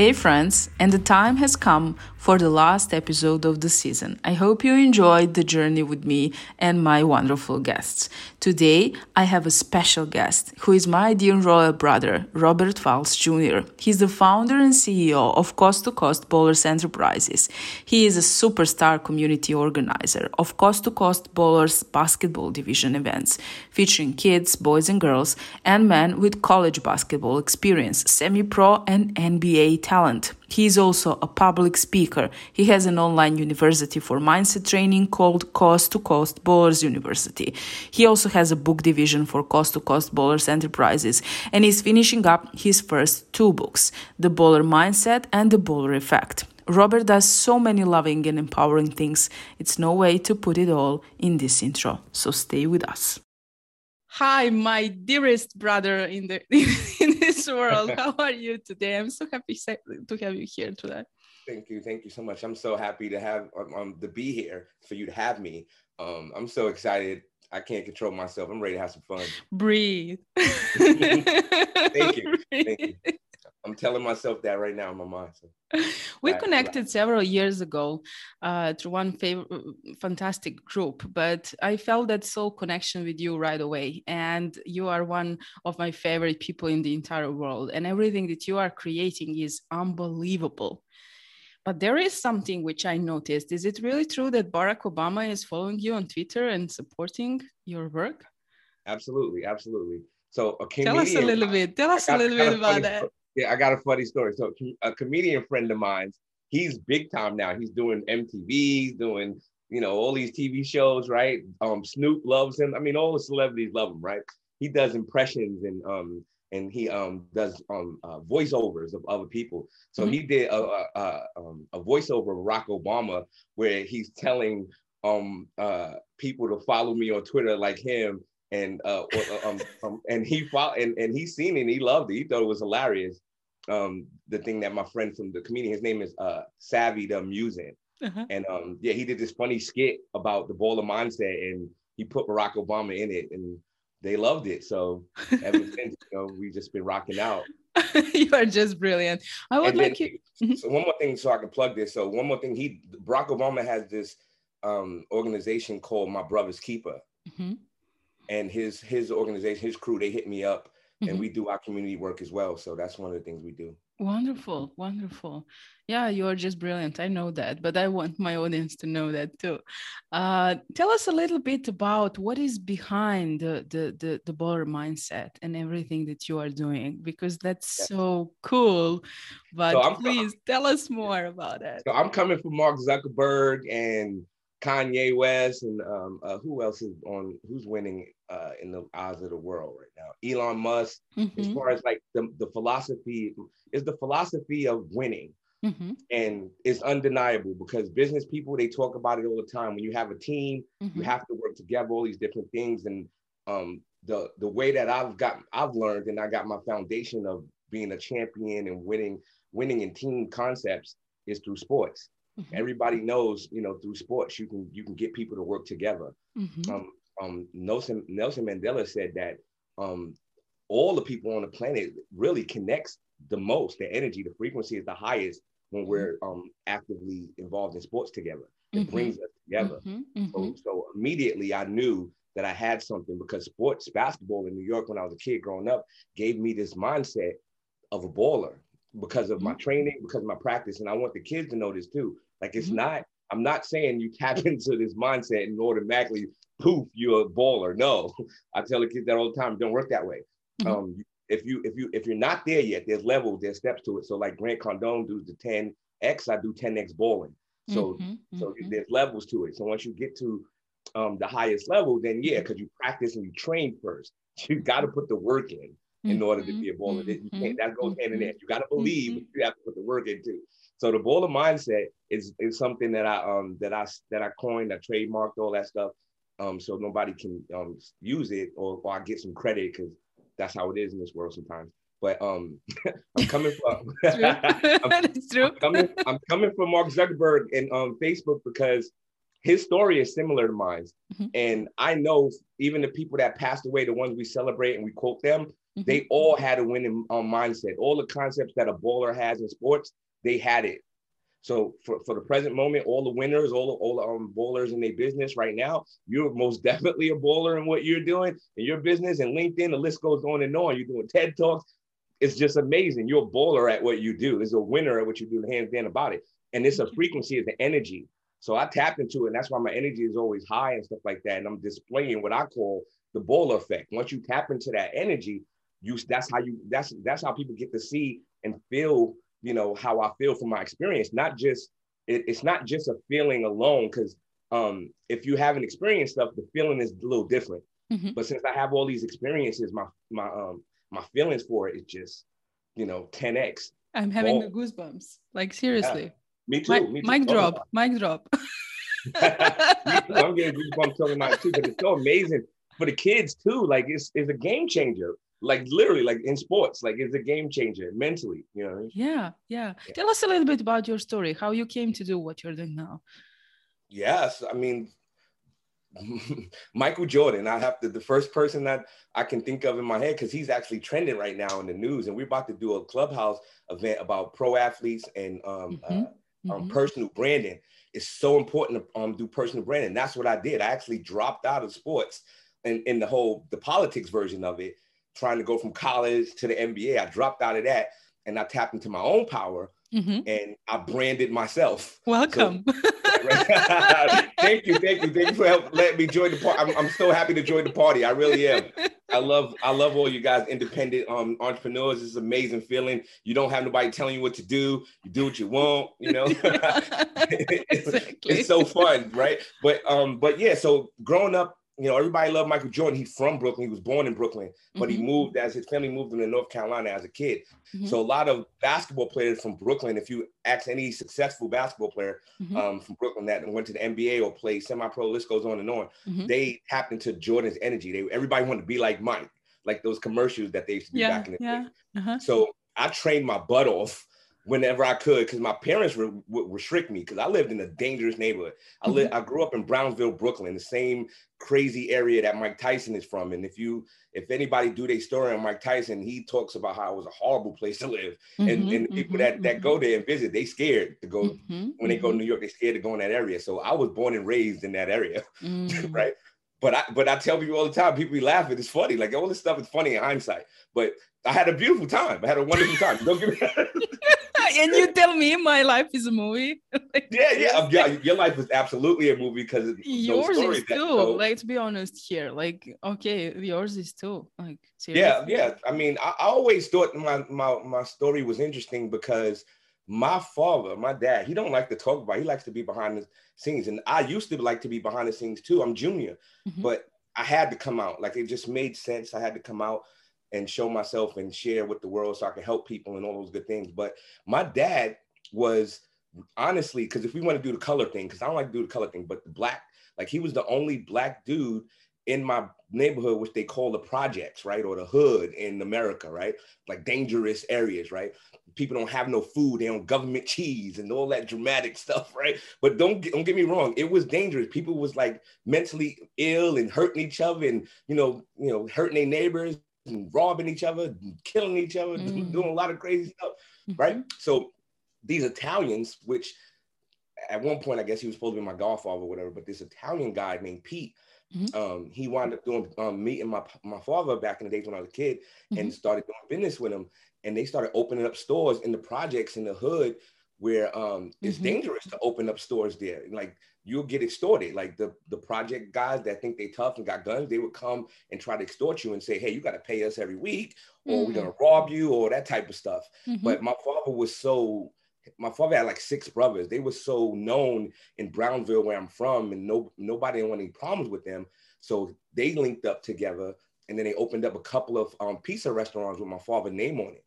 Hey, friends, and the time has come for the last episode of the season. I hope you enjoyed the journey with me and my wonderful guests. Today, I have a special guest who is my dear royal brother, Robert Walls Jr. He's the founder and CEO of Coast to Coast Ballers Enterprises. He is a superstar community organizer of Coast to Coast Ballers basketball division events, featuring kids, boys and girls, and men with college basketball experience, semi pro and NBA talent. He is also a public speaker. He has an online university for mindset training called Coast to Coast Ballers University. He also has a book division for Coast to Coast Ballers Enterprises and is finishing up his first two books, The Baller Mindset and The Baller Effect. Robert does so many loving and empowering things. It's no way to put it all in this intro. So stay with us. Hi, my dearest brother in the in this world. How are you today? I'm so happy to have you here today. Thank you, thank you so much. I'm so happy to have um, um to be here for you to have me. Um, I'm so excited. I can't control myself. I'm ready to have some fun. Breathe. thank you. Breathe. Thank you. I'm telling myself that right now in my mind. So. we connected several years ago uh, through one fav- fantastic group, but I felt that soul connection with you right away. And you are one of my favorite people in the entire world. And everything that you are creating is unbelievable. But there is something which I noticed. Is it really true that Barack Obama is following you on Twitter and supporting your work? Absolutely, absolutely. So a comedian, tell us a little bit. Tell us got, a little bit about that. Yeah, I got a funny story. So a comedian friend of mine, he's big time now. He's doing MTV, he's doing you know all these TV shows, right? Um, Snoop loves him. I mean, all the celebrities love him, right? He does impressions and um and he um does um uh, voiceovers of other people. So mm-hmm. he did a a, a, um, a voiceover of Barack Obama where he's telling um uh people to follow me on Twitter like him and uh, uh, um, um, and he fought and, and he seen it and he loved it. He thought it was hilarious. Um, the thing that my friend from the comedian, his name is uh, Savvy the Amusing. Uh-huh. And um, yeah, he did this funny skit about the baller mindset and he put Barack Obama in it and they loved it. So ever since, you know, we've just been rocking out. you are just brilliant. I would and like then, you. Mm-hmm. so one more thing, so I can plug this. So one more thing, he Barack Obama has this um, organization called My Brother's Keeper. Mm-hmm and his his organization, his crew, they hit me up mm-hmm. and we do our community work as well. So that's one of the things we do. Wonderful, wonderful. Yeah, you're just brilliant. I know that, but I want my audience to know that too. Uh, tell us a little bit about what is behind the the the, the baller mindset and everything that you are doing, because that's yes. so cool. But so please tell us more about it. So I'm coming from Mark Zuckerberg and Kanye West and um, uh, who else is on? Who's winning uh, in the eyes of the world right now? Elon Musk. Mm-hmm. As far as like the, the philosophy is the philosophy of winning, mm-hmm. and it's undeniable because business people they talk about it all the time. When you have a team, mm-hmm. you have to work together. All these different things, and um, the the way that I've got I've learned, and I got my foundation of being a champion and winning winning in team concepts is through sports. Mm-hmm. Everybody knows, you know, through sports, you can you can get people to work together. Mm-hmm. Um, um, Nelson Nelson Mandela said that um, all the people on the planet really connects the most. The energy, the frequency is the highest when mm-hmm. we're um, actively involved in sports together. It mm-hmm. brings us together. Mm-hmm. So, mm-hmm. so immediately I knew that I had something because sports, basketball in New York when I was a kid growing up, gave me this mindset of a baller because of my training, because of my practice. And I want the kids to know this too. Like it's mm-hmm. not, I'm not saying you tap into this mindset and automatically poof, you're a baller. No, I tell the kids that all the time. Don't work that way. Mm-hmm. Um, if you if you if you're not there yet, there's levels, there's steps to it. So like Grant Cardone does the 10x, I do 10x balling. So mm-hmm. so mm-hmm. there's levels to it. So once you get to um, the highest level, then yeah, because mm-hmm. you practice and you train first. You got to put the work in in order to be a baller. You can't, that goes hand in hand. You got to believe, but you have to put the work in too. So the baller mindset is is something that I um that I that I coined, I trademarked all that stuff. Um, so nobody can um use it or, or I get some credit because that's how it is in this world sometimes. But um, I'm coming from I'm, I'm, coming, I'm coming from Mark Zuckerberg and um Facebook because his story is similar to mine. Mm-hmm. And I know even the people that passed away, the ones we celebrate and we quote them, mm-hmm. they all had a winning um, mindset. All the concepts that a baller has in sports, they had it. So for, for the present moment, all the winners, all the, all the um, ballers in their business right now, you're most definitely a baller in what you're doing in your business and LinkedIn. The list goes on and on. You're doing TED talks. It's just amazing. You're a baller at what you do. There's a winner at what you do, hands down about it. And it's a frequency, it's the energy. So I tapped into it, and that's why my energy is always high and stuff like that. And I'm displaying what I call the baller effect. Once you tap into that energy, you that's how you that's that's how people get to see and feel you know how I feel from my experience. Not just it, it's not just a feeling alone because um, if you haven't experienced stuff, the feeling is a little different. Mm-hmm. But since I have all these experiences, my my um my feelings for it is just you know 10x. I'm having the goosebumps. Like seriously. Yeah. Me too. Me too. Mic drop. Mic drop. I'm getting goosebumps talking about it too, but it's so amazing for the kids too. Like it's it's a game changer like literally like in sports like it's a game changer mentally you know yeah, yeah. Yeah. Tell us a little bit about your story how you came to do what you're doing now. Yes i mean michael jordan i have to the first person that i can think of in my head because he's actually trending right now in the news and we're about to do a clubhouse event about pro athletes and um, mm-hmm. uh, um, mm-hmm. personal branding. It's so important to um, do personal branding. That's what i did. I actually dropped out of sports and in the whole the politics version of it trying to go from college to the NBA. I dropped out of that and I tapped into my own power mm-hmm. and I branded myself. Welcome. So, thank you, thank you, thank you for help, letting me join the party. I'm, I'm so happy to join the party. I really am. I love, I love all you guys, independent um, entrepreneurs. It's an amazing feeling. You don't have nobody telling you what to do. You do what you want. You know, it's, it's so fun, right? But um, but yeah. So growing up you know, everybody loved Michael Jordan. He's from Brooklyn. He was born in Brooklyn, but mm-hmm. he moved as his family moved him to North Carolina as a kid. Mm-hmm. So a lot of basketball players from Brooklyn, if you ask any successful basketball player mm-hmm. um, from Brooklyn that went to the NBA or played semi-pro, list goes on and on, mm-hmm. they tapped into Jordan's energy. They everybody wanted to be like Mike, like those commercials that they used to be yeah, back in the yeah. day. Uh-huh. So I trained my butt off whenever I could because my parents re- would restrict me because I lived in a dangerous neighborhood. I mm-hmm. I grew up in Brownsville, Brooklyn, the same crazy area that Mike Tyson is from. And if you, if anybody do their story on Mike Tyson, he talks about how it was a horrible place to live. Mm-hmm, and, and people mm-hmm, that, that go mm-hmm. there and visit, they scared to go mm-hmm, when they go to mm-hmm. New York, they scared to go in that area. So I was born and raised in that area, mm. right? But I but I tell people all the time, people be laughing. It's funny. Like all this stuff is funny in hindsight. But I had a beautiful time. I had a wonderful time. Don't give me and you tell me my life is a movie. like, yeah, yeah, yeah. Your life is absolutely a movie because yours is too. Like to be honest, here, like okay, yours is too. Like seriously. yeah, yeah. I mean, I, I always thought my my my story was interesting because my father, my dad, he don't like to talk about. He likes to be behind the scenes, and I used to like to be behind the scenes too. I'm junior, mm-hmm. but I had to come out. Like it just made sense. I had to come out and show myself and share with the world so I can help people and all those good things. But my dad was honestly, because if we want to do the color thing, because I don't like to do the color thing, but the black, like he was the only black dude in my neighborhood, which they call the projects, right? Or the hood in America, right? Like dangerous areas, right? People don't have no food, they don't government cheese and all that dramatic stuff, right? But don't don't get me wrong, it was dangerous. People was like mentally ill and hurting each other and you know, you know, hurting their neighbors and robbing each other, and killing each other, mm. doing a lot of crazy stuff, mm-hmm. right? So these Italians, which at one point I guess he was supposed to be my godfather or whatever, but this Italian guy named Pete, mm-hmm. um, he wound up doing um, meeting my my father back in the days when I was a kid, mm-hmm. and started doing business with him, and they started opening up stores in the projects in the hood where um, it's mm-hmm. dangerous to open up stores there. Like you'll get extorted. Like the, the project guys that think they tough and got guns, they would come and try to extort you and say, hey, you got to pay us every week or we're going to rob you or that type of stuff. Mm-hmm. But my father was so, my father had like six brothers. They were so known in Brownsville where I'm from and no, nobody had any problems with them. So they linked up together and then they opened up a couple of um, pizza restaurants with my father's name on it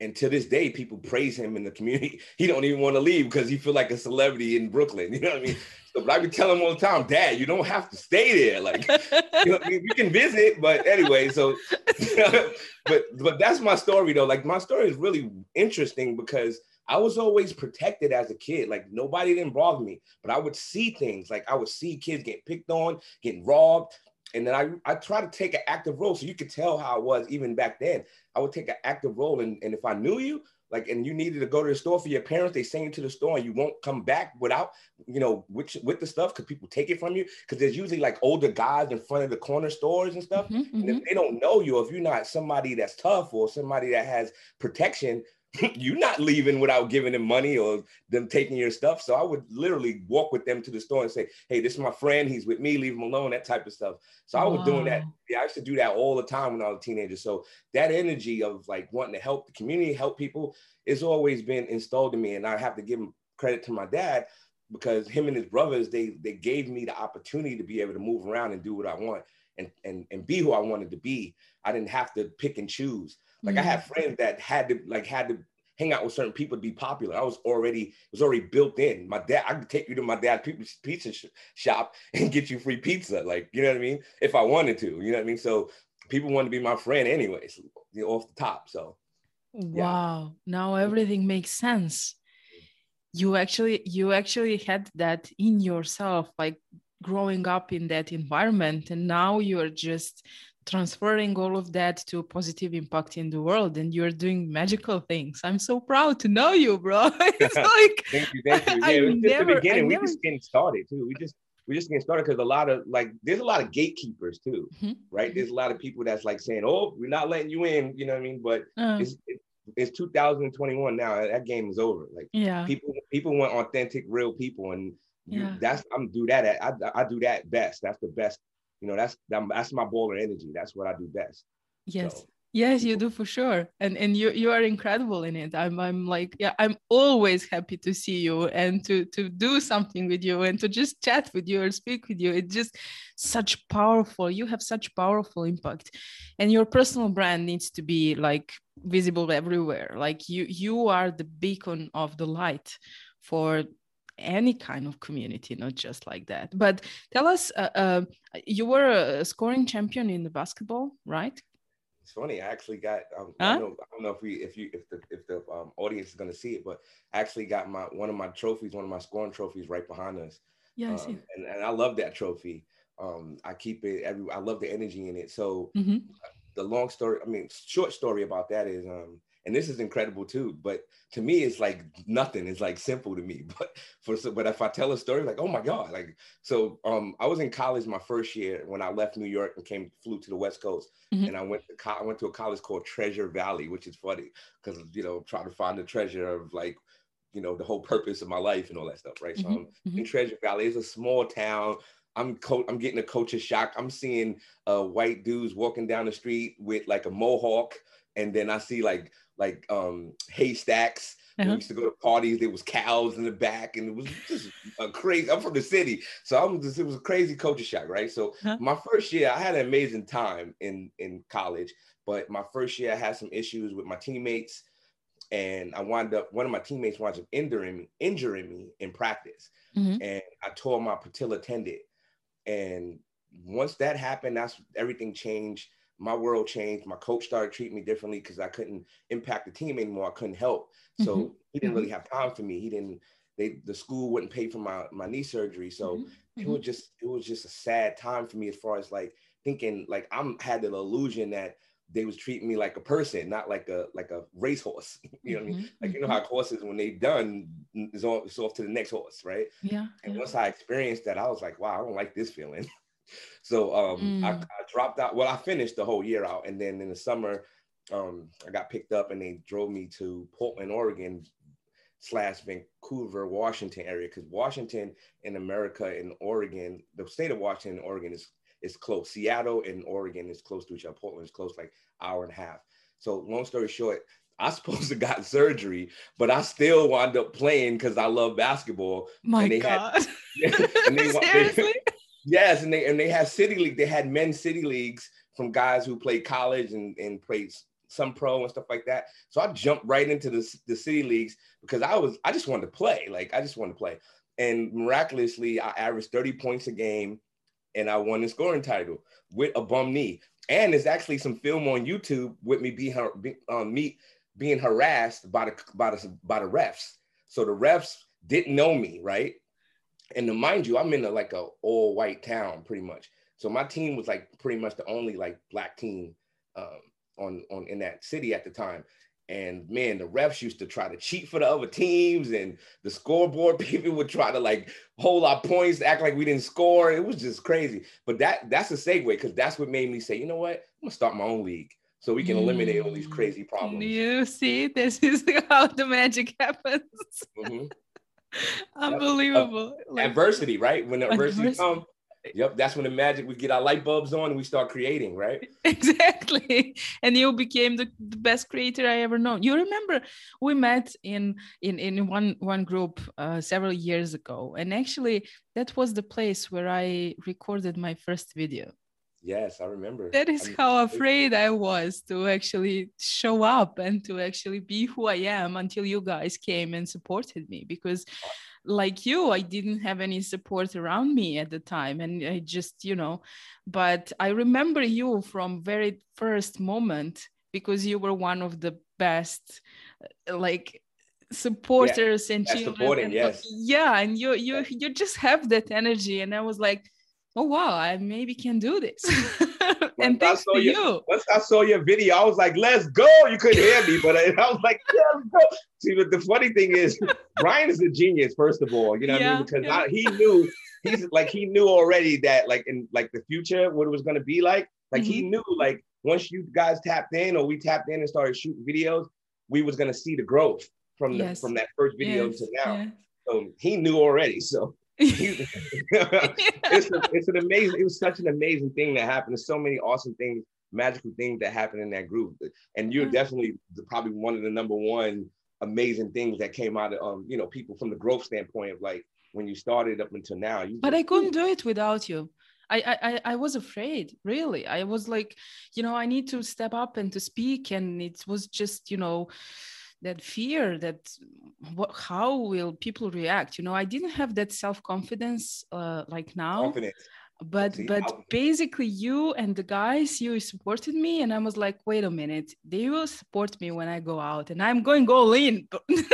and to this day people praise him in the community he don't even want to leave because he feel like a celebrity in brooklyn you know what i mean so but i be telling him all the time dad you don't have to stay there like you know I mean? can visit but anyway so but but that's my story though like my story is really interesting because I was always protected as a kid. Like nobody didn't bother me, but I would see things. Like I would see kids get picked on, getting robbed, and then I, I try to take an active role so you could tell how I was even back then. I would take an active role, and, and if I knew you, like, and you needed to go to the store for your parents, they send you to the store, and you won't come back without, you know, which with the stuff because people take it from you. Because there's usually like older guys in front of the corner stores and stuff. Mm-hmm, and if mm-hmm. they don't know you, if you're not somebody that's tough or somebody that has protection, you're not leaving without giving them money or them taking your stuff. So I would literally walk with them to the store and say, Hey, this is my friend. He's with me. Leave him alone. That type of stuff. So I was wow. doing that. Yeah, I used to do that all the time when I was a teenager. So that energy of like wanting to help the community, help people, it's always been installed in me. And I have to give credit to my dad because him and his brothers, they they gave me the opportunity to be able to move around and do what I want and and, and be who I wanted to be. I didn't have to pick and choose. Like mm-hmm. I had friends that had to like had to hang out with certain people to be popular. I was already it was already built in. My dad, I could take you to my dad's pizza shop and get you free pizza. Like you know what I mean? If I wanted to, you know what I mean. So people wanted to be my friend anyways, you know, off the top. So yeah. wow, now everything makes sense. You actually you actually had that in yourself, like growing up in that environment, and now you are just transferring all of that to a positive impact in the world and you're doing magical things. I'm so proud to know you bro. It's like thank you thank you. Yeah, it was just never, the beginning. I we never... just getting started too. We just we just getting started because a lot of like there's a lot of gatekeepers too mm-hmm. right? There's a lot of people that's like saying oh we're not letting you in you know what i mean? But uh, it's it, it's 2021 now that game is over. Like yeah. people people want authentic real people and yeah. that's i'm do that at, I, I do that best. That's the best you know that's that's my baller energy. That's what i do best. Yes so. yes. You do for sure. And and you you are incredible in it. I'm i'm like yeah i'm always happy to see you and to to do something with you and to just chat with you or speak with you. It's just such powerful. You have such powerful impact. And your personal brand needs to be like visible everywhere. Like you you are the beacon of the light for any kind of community, not just like that. But tell us, uh, uh, you were a scoring champion in the basketball, right? It's funny. I actually got. Um, huh? I, don't know, I, don't know, if we, if you, if the, if the um, audience is going to see it, but I actually got my one of my trophies, one of my scoring trophies, right behind us. Yeah, um, I see. And, and I love that trophy. Um, I keep it every. I love the energy in it. So mm-hmm. the long story, I mean, short story about that is, um, and this is incredible too. But to me, it's like nothing. It's like simple to me. But for but if I tell a story, like oh my god, like so. Um, I was in college my first year when I left New York and came flew to the West Coast, mm-hmm. and I went to co- I went to a college called Treasure Valley, which is funny because you know trying to find the treasure of like you know the whole purpose of my life and all that stuff, right? Mm-hmm. So mm-hmm. in Treasure Valley, it's a small town. I'm co- I'm getting a culture shock. I'm seeing uh, white dudes walking down the street with like a mohawk, and then I see like like um haystacks. Uh-huh. We used to go to parties. There was cows in the back, and it was just a crazy. I'm from the city, so I'm just. It was a crazy culture shock, right? So uh-huh. my first year, I had an amazing time in in college, but my first year, I had some issues with my teammates, and I wound up. One of my teammates wound up injuring me, injuring me in practice, mm-hmm. and I tore my patella tendon. And once that happened, that's everything changed my world changed. My coach started treating me differently because I couldn't impact the team anymore. I couldn't help. So mm-hmm. he didn't really mm-hmm. have time for me. He didn't. They the school wouldn't pay for my my knee surgery. So mm-hmm. it was mm-hmm. just it was just a sad time for me as far as like thinking like I'm had the illusion that they was treating me like a person, not like a like a racehorse. you know what I mean? Mm-hmm. Like you know how horses when they done is on it's off to the next horse, right? Yeah. And yeah. once I experienced that, I was like, wow, I don't like this feeling. So um, mm. I, I, dropped out. Well, I finished the whole year out, and then in the summer, um, I got picked up and they drove me to Portland, Oregon, slash Vancouver, Washington area, because Washington in America and Oregon, the state of Washington and Oregon is is close. Seattle and Oregon is close to each other. Portland is close, like hour and a half. So long story short, I supposed to got surgery, but I still wound up playing because I love basketball. My God. Had, and they, Seriously? They, Yes, and they and they have city league. They had men's city leagues from guys who played college and and played some pro and stuff like that. So I jumped right into the the city leagues because I was I just wanted to play. Like I just wanted to play. And miraculously, I averaged 30 points a game, and I won the scoring title with a bum knee. And there's actually some film on YouTube with me being um, me being harassed by the by the by the refs. So the refs didn't know me, right? And to mind you, I'm in a, like a all white town pretty much. So my team was like pretty much the only like black team um, on on in that city at the time. And man, the refs used to try to cheat for the other teams, and the scoreboard people would try to like hold our points, act like we didn't score. It was just crazy. But that that's a segue because that's what made me say, you know what, I'm gonna start my own league so we can eliminate all these crazy problems. You see, this is how the magic happens. Mm-hmm. Unbelievable. Like, adversity, right? When adversity comes, Yep, that's when the magic we get our light bulbs on and we start creating, right? Exactly. And you became the, the best creator I ever known. You remember we met in in in one one group uh, several years ago, and actually that was the place where I recorded my first video. Yes, I remember. That is I how afraid I was to actually show up and to actually be who I am until you guys came and supported me because like you i didn't have any support around me at the time and i just you know but i remember you from very first moment because you were one of the best uh, like supporters yeah, and children and, yes. yeah and you you you just have that energy and i was like oh wow i maybe can do this and thanks to your, you once i saw your video i was like let's go you couldn't hear me but I, I was like yeah, let's go see but the funny thing is brian is a genius first of all you know yeah, i mean because yeah. I, he knew he's like he knew already that like in like the future what it was going to be like like mm-hmm. he knew like once you guys tapped in or we tapped in and started shooting videos we was going to see the growth from the yes. from that first video yes. to now yes. so he knew already so it's, a, it's an amazing, it was such an amazing thing that happened. There's so many awesome things, magical things that happened in that group. And you're definitely probably one of the number one amazing things that came out of um, you know, people from the growth standpoint of like when you started up until now. You but just, I couldn't do it without you. I, I I was afraid, really. I was like, you know, I need to step up and to speak. And it was just, you know, that fear that what how will people react you know i didn't have that self-confidence uh, like now Confidence. but See, but basically you and the guys you supported me and i was like wait a minute they will support me when i go out and i'm going all in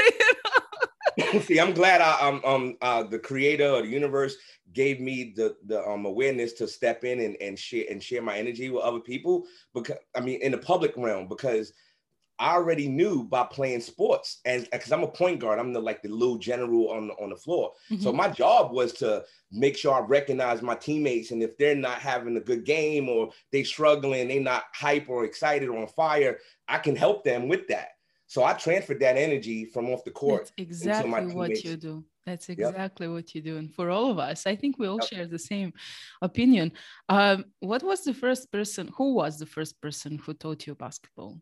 See, I'm glad I um um uh, the creator of the universe gave me the the um awareness to step in and, and share and share my energy with other people because I mean in the public realm because I already knew by playing sports, and because I'm a point guard, I'm the like the little general on the, on the floor. Mm-hmm. So my job was to make sure I recognize my teammates, and if they're not having a good game or they struggling, they're not hype or excited or on fire, I can help them with that. So I transferred that energy from off the court. That's exactly what you do. That's exactly yep. what you do. And for all of us, I think we all yep. share the same opinion. Um, what was the first person? Who was the first person who taught you basketball?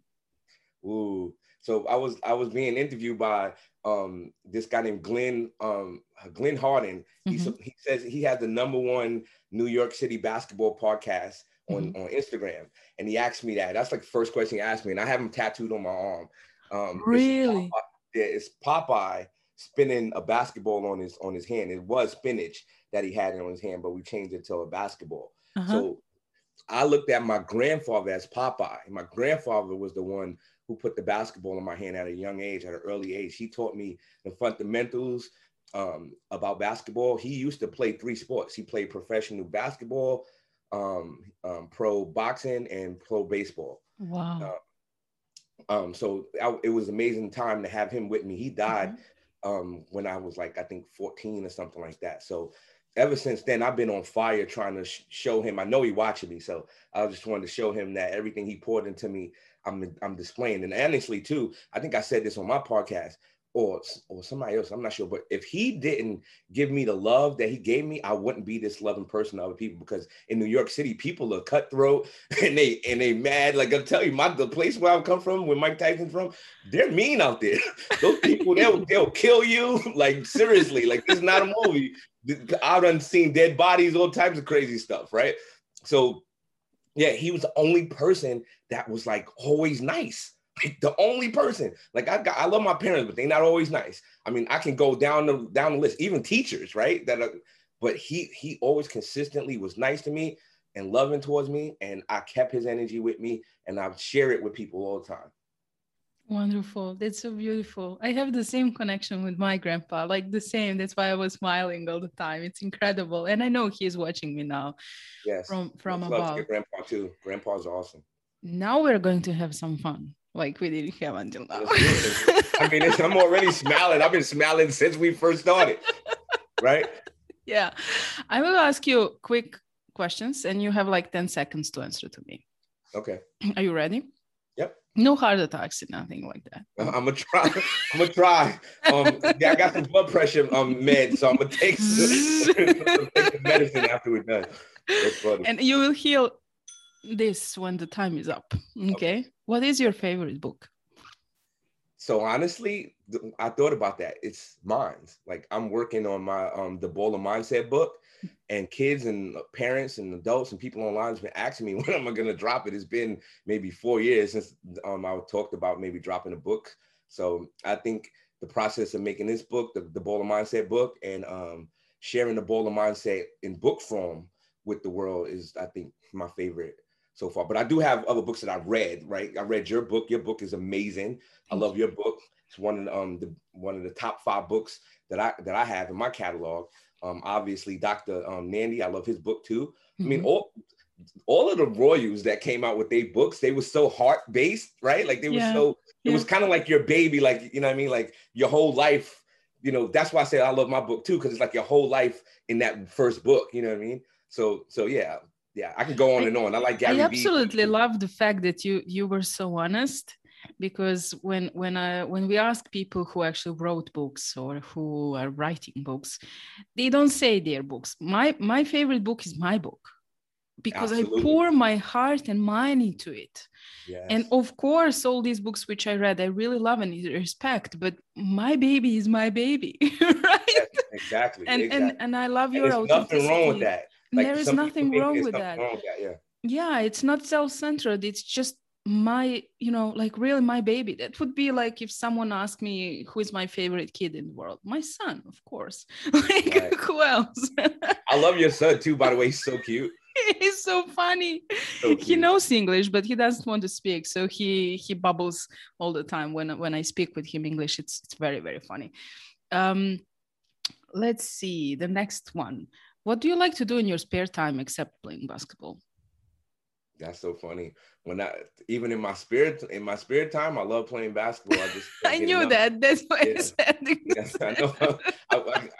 Ooh. So I was I was being interviewed by um, this guy named Glenn um, Glenn Harden. Mm-hmm. He, he says he has the number one New York City basketball podcast on, mm-hmm. on Instagram, and he asked me that. That's like the first question he asked me, and I have him tattooed on my arm. Um, really? It's Popeye, it's Popeye spinning a basketball on his on his hand. It was spinach that he had on his hand, but we changed it to a basketball. Uh-huh. So I looked at my grandfather as Popeye. My grandfather was the one who put the basketball in my hand at a young age, at an early age. He taught me the fundamentals um, about basketball. He used to play three sports. He played professional basketball, um, um, pro boxing, and pro baseball. Wow. Uh, um, so I, it was amazing time to have him with me. He died mm-hmm. um, when I was like I think 14 or something like that. So ever since then, I've been on fire trying to sh- show him. I know he watching me, so I just wanted to show him that everything he poured into me, I'm I'm displaying. And honestly, too, I think I said this on my podcast or or somebody else. I'm not sure, but if he didn't give me the love that he gave me, I wouldn't be this loving person to other people. Because in New York City, people are cutthroat and they and they mad. Like I'm telling you, my the place where I come from, where Mike Tyson's from, they're mean out there. Those people, they'll they'll kill you. Like seriously, like it's not a movie. I've done seen dead bodies, all types of crazy stuff, right? So yeah, he was the only person that was like always nice. Like the only person. Like I got, I love my parents, but they're not always nice. I mean, I can go down the down the list, even teachers, right? That are, but he he always consistently was nice to me and loving towards me, and I kept his energy with me, and I share it with people all the time. Wonderful. That's so beautiful. I have the same connection with my grandpa, like the same. That's why I was smiling all the time. It's incredible. And I know he's watching me now. Yes. From from I'd above. Love to get grandpa too. Grandpa's awesome. Now we're going to have some fun, like we didn't have until now. I mean, I'm already smiling. I've been smiling since we first started. Right? Yeah. I will ask you quick questions and you have like 10 seconds to answer to me. Okay. Are you ready? No heart attacks and nothing like that. I'm gonna try. I'm gonna try. Um, yeah, I got some blood pressure um meds, so I'm gonna take, some, take the medicine after we're done. And you will heal this when the time is up. Okay? okay. What is your favorite book? So honestly, I thought about that. It's Minds. Like I'm working on my um the Baller Mindset book, and kids and parents and adults and people online have been asking me when am I gonna drop it. It's been maybe four years since um I talked about maybe dropping a book. So I think the process of making this book, the, the Baller Mindset book, and um sharing the Baller Mindset in book form with the world is I think my favorite so far. But I do have other books that I've read. Right, I read your book. Your book is amazing. I love your book. It's one of the, um the one of the top five books that I that I have in my catalog. Um, obviously, Dr. Um, Nandy, I love his book too. I mean, mm-hmm. all all of the royals that came out with their books, they were so heart based, right? Like they were yeah. so. It yeah. was kind of like your baby, like you know what I mean, like your whole life. You know, that's why I say I love my book too, because it's like your whole life in that first book. You know what I mean? So, so yeah, yeah, I could go on I, and on. I like Gary. I absolutely B. love the fact that you you were so honest because when when I when we ask people who actually wrote books or who are writing books, they don't say their books. My my favorite book is my book because Absolutely. I pour my heart and mind into it. Yes. And of course, all these books which I read, I really love and respect, but my baby is my baby, right? Exactly. And, exactly. and and I love your and nothing wrong with that. Like there is nothing wrong with that. Wrong with that. Yeah. Yeah, it's not self-centered. It's just my you know like really my baby. That would be like if someone asked me who is my favorite kid in the world? My son of course. Like right. who else? I love your son too by the way. He's so cute. He's so funny. So he knows english but he doesn't want to speak. So he he bubbles all the time. When when i speak with him english it's it's very very funny. Um let's see. The next one. What do you like to do in your spare time except playing basketball that's so funny. When I even in my spirit in my spirit time, I love playing basketball. I just I knew enough. that. That's why yeah. I said. yes, I know.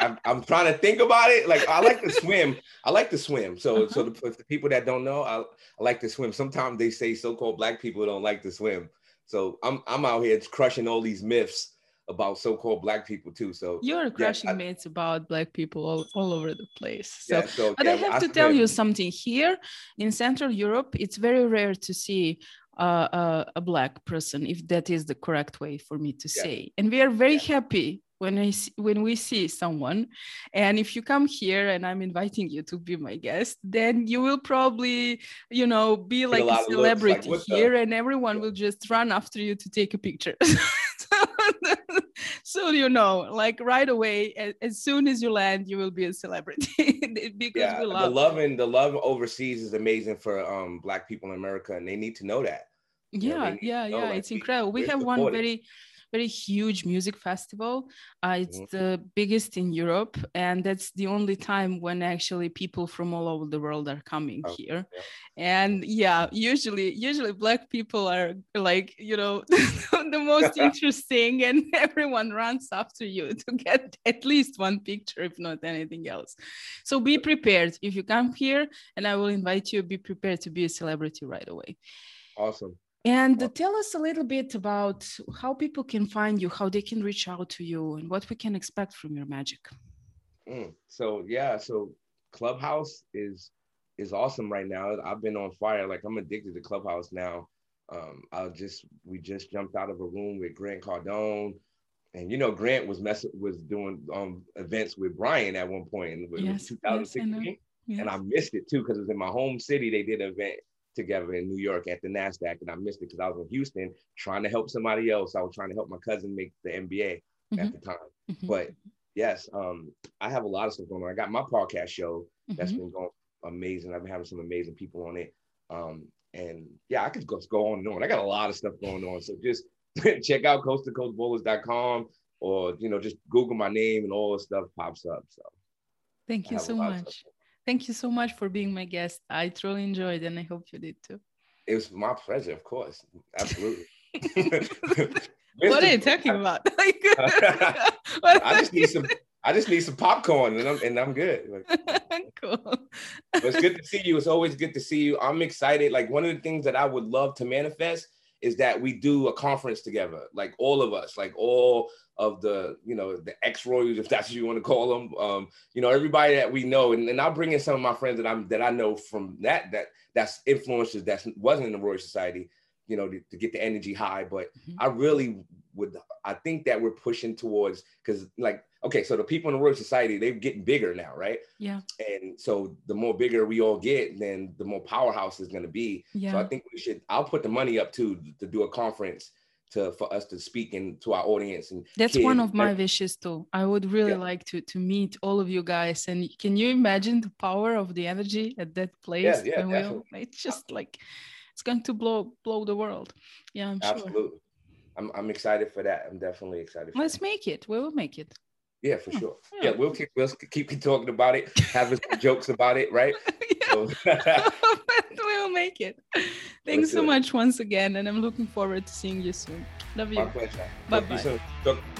I, am trying to think about it. Like I like to swim. I like to swim. So uh-huh. so the, the, people that don't know, I, I like to swim. Sometimes they say so-called black people don't like to swim. So I'm I'm out here crushing all these myths about so-called black people too. So you're crushing yeah, myths about black people all, all over the place. So, yeah, so but yeah, I have I to tell you something here in Central Europe, it's very rare to see uh, uh, a black person, if that is the correct way for me to say. And we are very happy when I see, when we see someone, and if you come here and I'm inviting you to be my guest, then you will probably, you know, be like a, a celebrity like, here, the? and everyone will just run after you to take a picture. so you know, like right away, as, as, soon as you land, you will be a celebrity because yeah, we love the love and the love overseas is amazing for um black people in America, and they need to know that. Yeah, know, yeah, yeah. It's incredible. We have one very very huge music festival. Uh, it's mm-hmm. the biggest in Europe, and that's the only time when actually people from all over the world are coming oh, here. Yeah. And yeah, usually, usually black people are like you know the most interesting, and everyone runs after you to get at least one picture, if not anything else. So be prepared if you come here, and I will invite you. Be prepared to be a celebrity right away. Awesome. And tell us a little bit about how people can find you, how they can reach out to you, and what we can expect from your magic. Mm, so yeah, so Clubhouse is is awesome right now. I've been on fire. Like I'm addicted to Clubhouse now. Um, I just we just jumped out of a room with Grant Cardone, and you know Grant was mess was doing um events with Brian at one point in yes, 2016, yes, yes. and I missed it too because it was in my home city. They did an event together in New York at the NASDAQ, and I missed it because I was in Houston trying to help somebody else. I was trying to help my cousin make the NBA mm-hmm. at the time. Mm-hmm. But yes, um, I have a lot of stuff going on. I got my podcast show that's mm-hmm. been going amazing. I've been having some amazing people on it. Um, and yeah, I could go, go on and on. I got a lot of stuff going on. So just check out coasttocoastballers.com or you know just Google my name and all the stuff pops up. So thank you so much. Thank you so much for being my guest. I truly enjoyed and I hope you did too. It was my pleasure, of course. Absolutely. what are you talking about? I just need some I just need some popcorn and I'm and I'm good. cool. but it's good to see you. It's always good to see you. I'm excited. Like one of the things that I would love to manifest is that we do a conference together, like all of us, like all of the, you know, the ex Royals, if that's what you want to call them. Um, you know, everybody that we know, and, and I'll bring in some of my friends that I'm that I know from that that that's influences that wasn't in the Royal Society, you know, to, to get the energy high. But mm-hmm. I really would I think that we're pushing towards because like okay, so the people in the Royal Society, they're getting bigger now, right? Yeah. And so the more bigger we all get, then the more powerhouse is going to be. Yeah. So I think we should. I'll put the money up too to do a conference to for us to speak and to our audience and that's kids. one of my wishes too i would really yeah. like to to meet all of you guys and can you imagine the power of the energy at that place yeah, yeah, we'll, it's just like it's going to blow blow the world yeah i'm absolutely sure. I'm, I'm excited for that i'm definitely excited let's that. make it we will make it yeah, for sure. Yeah. yeah, we'll keep we'll keep talking about it, having jokes about it, right? So. we'll make it. Thanks so much once again, and I'm looking forward to seeing you soon. Love you. My pleasure. Bye bye.